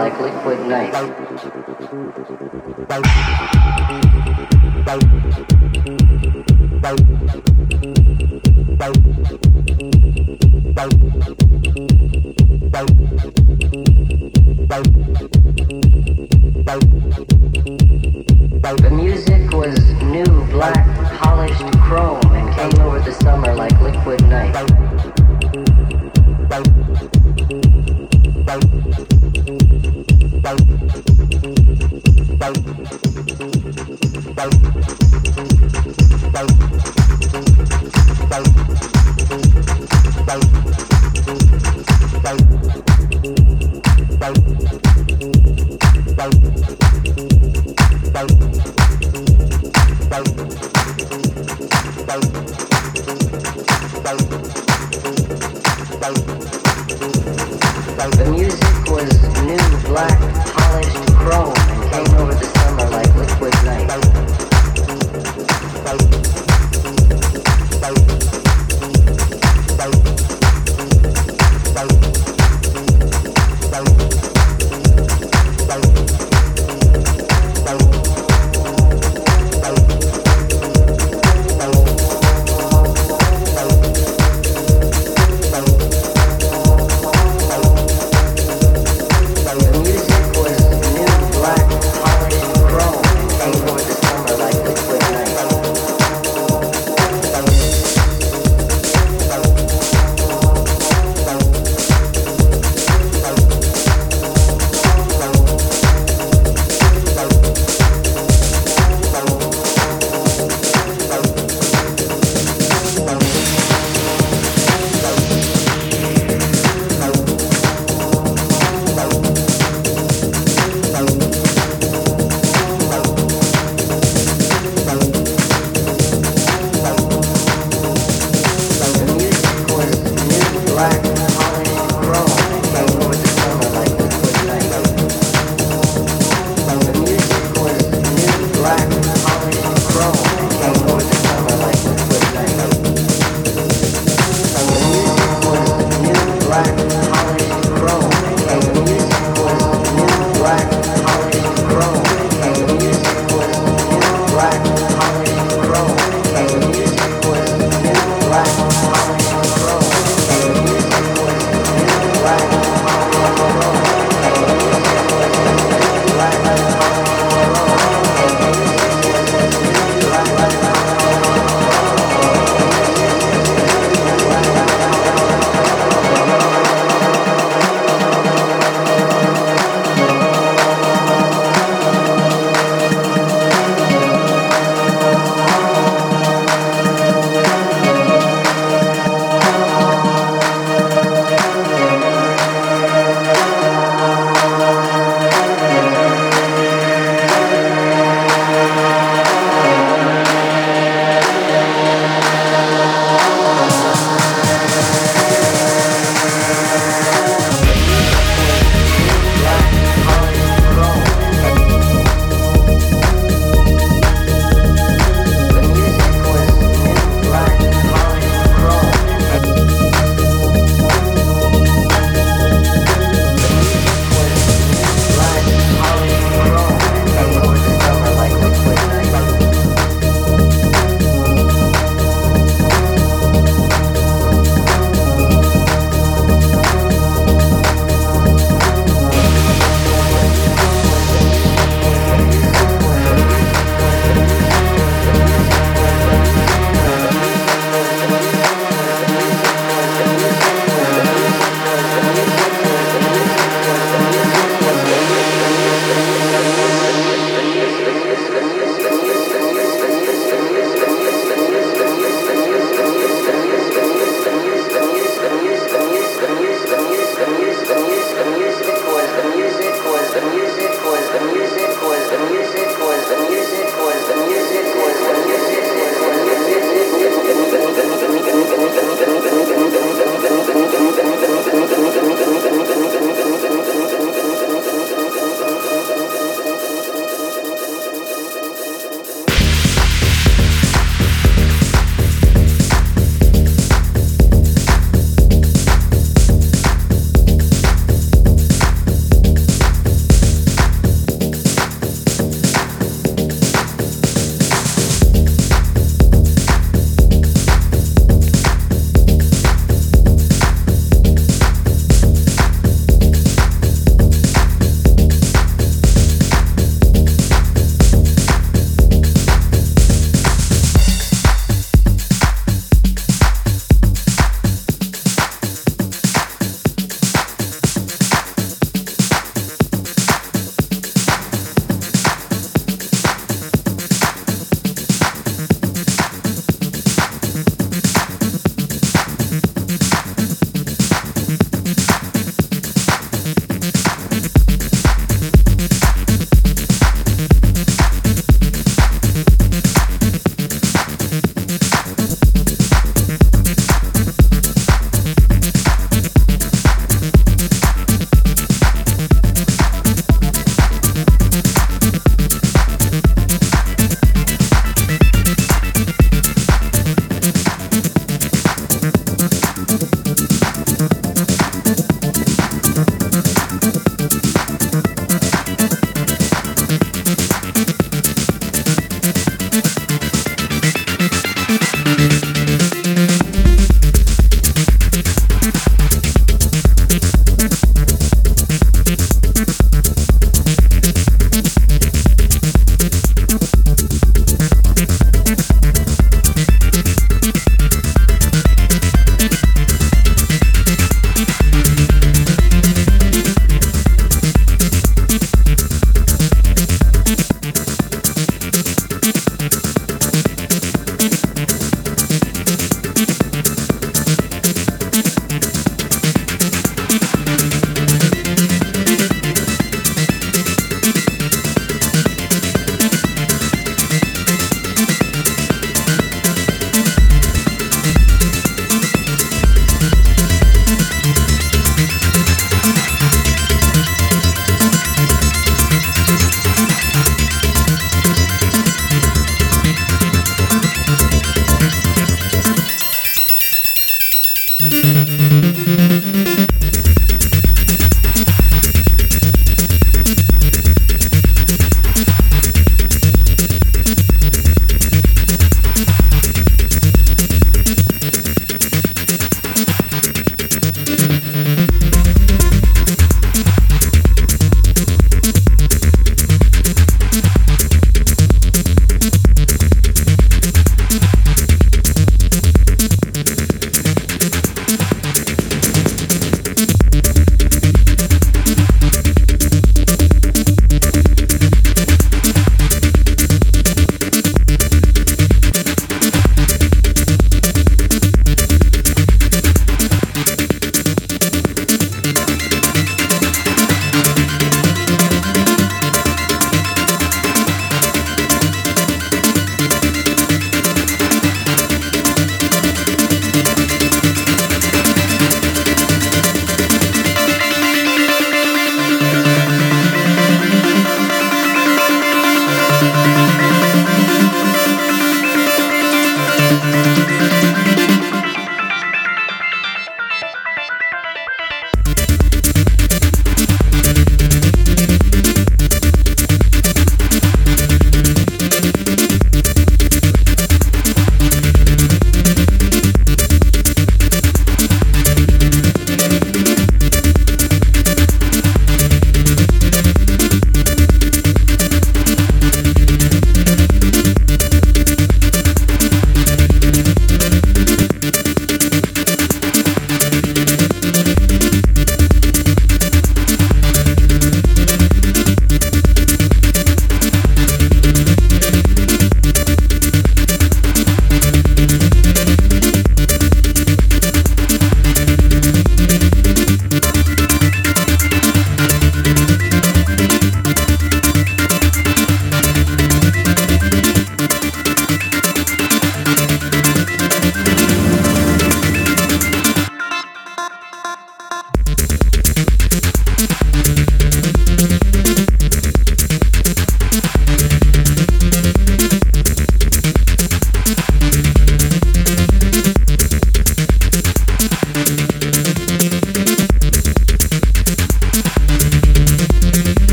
like liquid night. The music was new black polished chrome and came over the